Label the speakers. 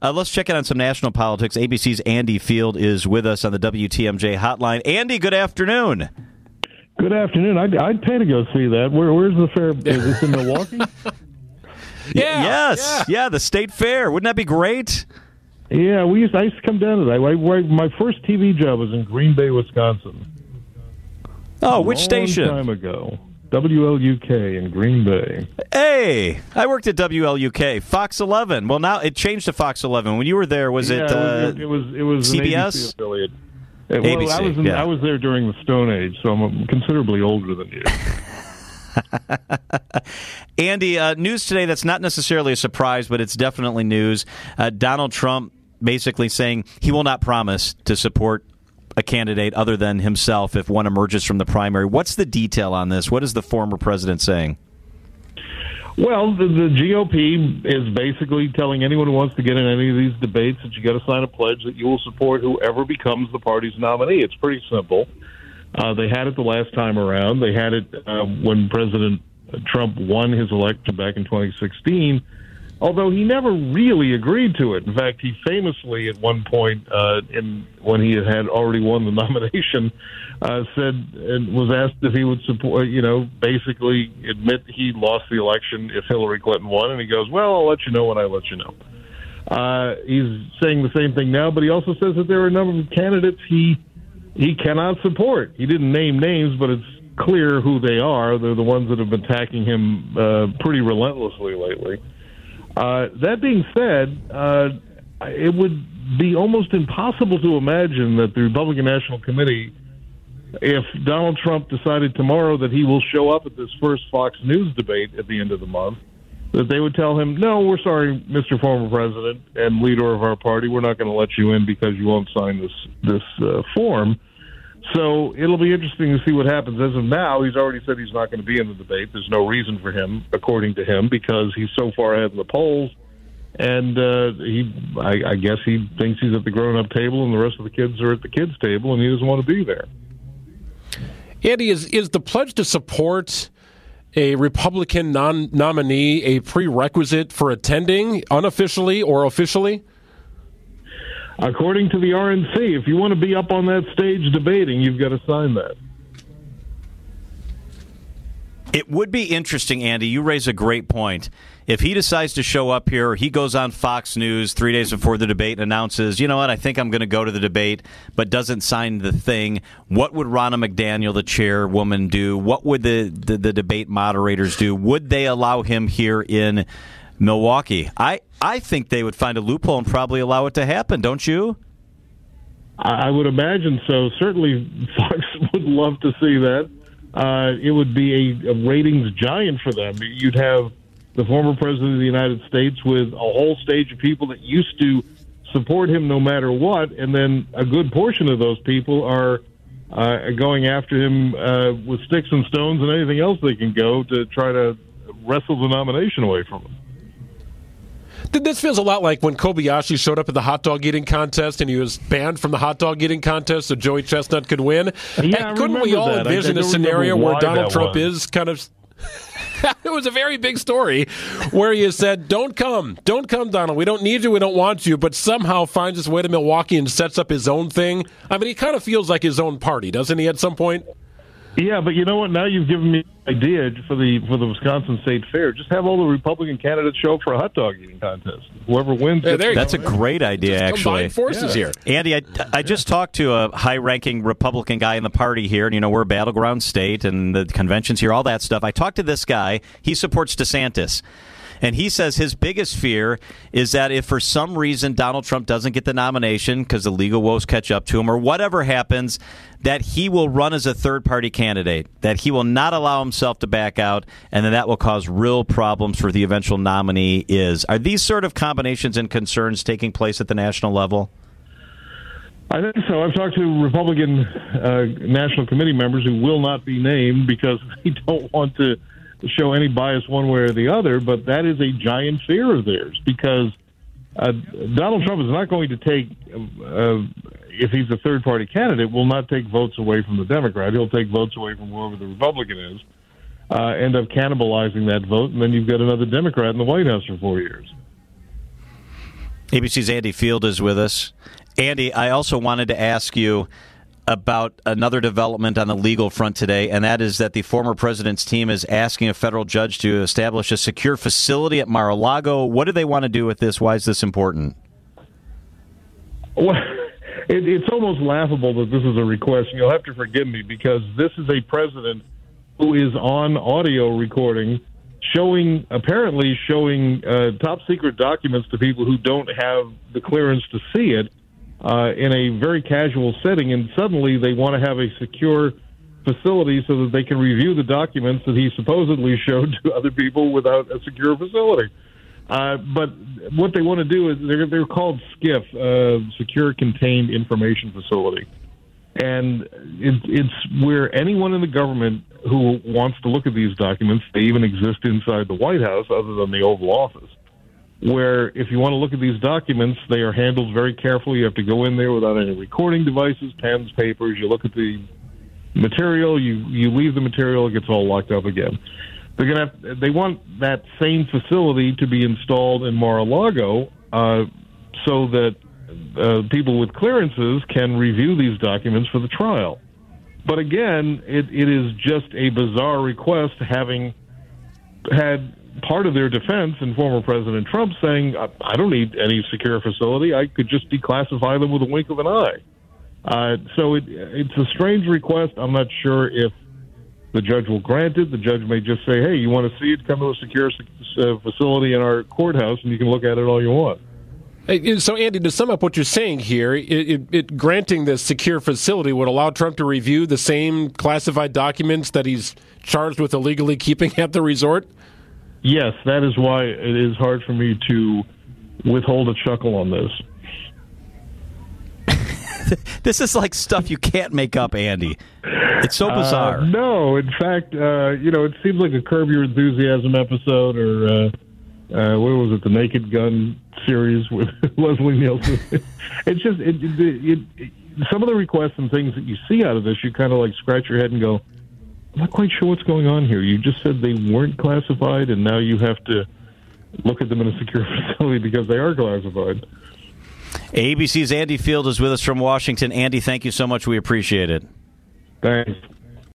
Speaker 1: Uh, let's check in on some national politics. ABC's Andy Field is with us on the WTMJ hotline. Andy, good afternoon.
Speaker 2: Good afternoon. I'd, I'd pay to go see that. Where, where's the fair? Is this in Milwaukee?
Speaker 1: yeah. Yes. Yeah. yeah. The state fair. Wouldn't that be great?
Speaker 2: Yeah, we used. I used to come down to that. I, I, my first TV job was in Green Bay, Wisconsin.
Speaker 1: Oh, which station?
Speaker 2: Time ago. WLUK in Green Bay.
Speaker 1: Hey, I worked at WLUK, Fox 11. Well, now it changed to Fox 11. When you were there, was
Speaker 2: yeah,
Speaker 1: it, uh,
Speaker 2: it, it was it was
Speaker 1: CBS
Speaker 2: affiliate.
Speaker 1: Well, ABC,
Speaker 2: I was in,
Speaker 1: yeah.
Speaker 2: I was there during the Stone Age, so I'm considerably older than you.
Speaker 1: Andy, uh, news today that's not necessarily a surprise, but it's definitely news. Uh, Donald Trump basically saying he will not promise to support a candidate other than himself if one emerges from the primary. What's the detail on this? What is the former president saying?
Speaker 2: Well, the, the GOP is basically telling anyone who wants to get in any of these debates that you got to sign a pledge that you will support whoever becomes the party's nominee. It's pretty simple. Uh, they had it the last time around. They had it uh, when President Trump won his election back in 2016 although he never really agreed to it. In fact, he famously, at one point, uh, in when he had already won the nomination, uh, said and was asked if he would support, you know, basically admit he lost the election if Hillary Clinton won, and he goes, "Well, I'll let you know when I let you know." Uh, he's saying the same thing now, but he also says that there are a number of candidates he he cannot support. He didn't name names, but it's clear who they are. They're the ones that have been attacking him uh, pretty relentlessly lately. Uh, that being said, uh, it would be almost impossible to imagine that the Republican National Committee, if Donald Trump decided tomorrow that he will show up at this first Fox News debate at the end of the month, that they would tell him, "No, we're sorry, Mr. Former President and leader of our party, we're not going to let you in because you won't sign this this uh, form." So it'll be interesting to see what happens. As of now, he's already said he's not going to be in the debate. There's no reason for him, according to him, because he's so far ahead in the polls. And uh, he, I, I guess, he thinks he's at the grown-up table, and the rest of the kids are at the kids' table, and he doesn't want to be there.
Speaker 3: Andy, is is the pledge to support a Republican non- nominee a prerequisite for attending, unofficially or officially?
Speaker 2: According to the RNC, if you want to be up on that stage debating, you've got to sign that.
Speaker 1: It would be interesting, Andy. You raise a great point. If he decides to show up here, he goes on Fox News three days before the debate and announces, you know what, I think I'm going to go to the debate, but doesn't sign the thing. What would Ronna McDaniel, the chairwoman, do? What would the, the, the debate moderators do? Would they allow him here in Milwaukee? I, I think they would find a loophole and probably allow it to happen, don't you?
Speaker 2: I would imagine so. Certainly, Fox would love to see that. Uh, it would be a, a ratings giant for them. You'd have the former president of the United States with a whole stage of people that used to support him no matter what, and then a good portion of those people are uh, going after him uh, with sticks and stones and anything else they can go to try to wrestle the nomination away from him.
Speaker 3: This feels a lot like when Kobayashi showed up at the hot dog eating contest and he was banned from the hot dog eating contest so Joey Chestnut could win.
Speaker 2: Yeah,
Speaker 3: couldn't we all
Speaker 2: that.
Speaker 3: envision
Speaker 2: a
Speaker 3: scenario where Donald Trump
Speaker 2: was.
Speaker 3: is kind of. it was a very big story where you said, Don't come. Don't come, Donald. We don't need you. We don't want you. But somehow finds his way to Milwaukee and sets up his own thing. I mean, he kind of feels like his own party, doesn't he, at some point?
Speaker 2: Yeah, but you know what? Now you've given me an idea for the for the Wisconsin State Fair. Just have all the Republican candidates show up for a hot dog eating contest. Whoever wins,
Speaker 3: Yeah,
Speaker 2: gets
Speaker 3: there you
Speaker 2: the
Speaker 1: That's a great idea,
Speaker 3: Just
Speaker 1: actually.
Speaker 3: combine forces
Speaker 2: Yeah.
Speaker 3: here.
Speaker 1: Andy, I, I just talked to a high ranking Republican guy in the party here, and you know, we're a battleground state and the conventions here, all that stuff. I talked to this guy. He supports DeSantis. And he says his biggest fear is that if for some reason Donald Trump doesn't get the nomination because the legal woes catch up to him or whatever happens, that he will run as a third party candidate, that he will not allow himself to back out, and then that will cause real problems for the eventual nominee is. Are these sort of combinations and concerns taking place at the national level?
Speaker 2: I think so. I've talked to Republican uh, National Committee members who will not be named because they don't want to show any bias one way or the other. But that is a giant fear of theirs because uh, Donald Trump is not going to take, uh, if he's a third party candidate, will not take votes away from the Democrat. He'll take votes away from whoever the Republican is. Uh, end up cannibalizing that vote, and then you've got another Democrat in the White House for four years.
Speaker 1: ABC's Andy Field is with us. Andy, I also wanted to ask you about another development on the legal front today, and that is that the former president's team is asking a federal judge to establish a secure facility at Mar a Lago. What do they want to do with this? Why is this important?
Speaker 2: Well, it, it's almost laughable that this is a request. You'll have to forgive me because this is a president who is on audio recording showing apparently showing uh, top secret documents to people who don't have the clearance to see it uh, in a very casual setting, and suddenly they want to have a secure facility so that they can review the documents that he supposedly showed to other people without a secure facility. Uh, but what they want to do is they're, they're called SCIF, uh, Secure Contained Information Facility. And it, it's where anyone in the government who wants to look at these documents, they even exist inside the White House other than the Oval Office where if you want to look at these documents, they are handled very carefully. You have to go in there without any recording devices, pens, papers. You look at the material, you you leave the material, it gets all locked up again. They're gonna have, they want that same facility to be installed in Mar-a-Lago uh, so that uh, people with clearances can review these documents for the trial. But again, it, it is just a bizarre request having had part of their defense in former President Trump saying, I don't need any secure facility. I could just declassify them with a wink of an eye. Uh, so it, it's a strange request. I'm not sure if the judge will grant it. The judge may just say, hey, you want to see it? Come to a secure uh, facility in our courthouse and you can look at it all you want.
Speaker 3: So, Andy, to sum up what you're saying here, it, it, it, granting this secure facility would allow Trump to review the same classified documents that he's charged with illegally keeping at the resort?
Speaker 2: Yes, that is why it is hard for me to withhold a chuckle on this.
Speaker 1: this is like stuff you can't make up, Andy. It's so uh, bizarre.
Speaker 2: Uh, no, in fact, uh, you know, it seems like a Curb Your Enthusiasm episode, or uh, uh, what was it, the Naked Gun series with Leslie Nielsen. it's just it, it, it, some of the requests and things that you see out of this, you kind of like scratch your head and go, I'm not quite sure what's going on here. You just said they weren't classified, and now you have to look at them in a secure facility because they are classified.
Speaker 1: ABC's Andy Field is with us from Washington. Andy, thank you so much. We appreciate it.
Speaker 2: Thanks.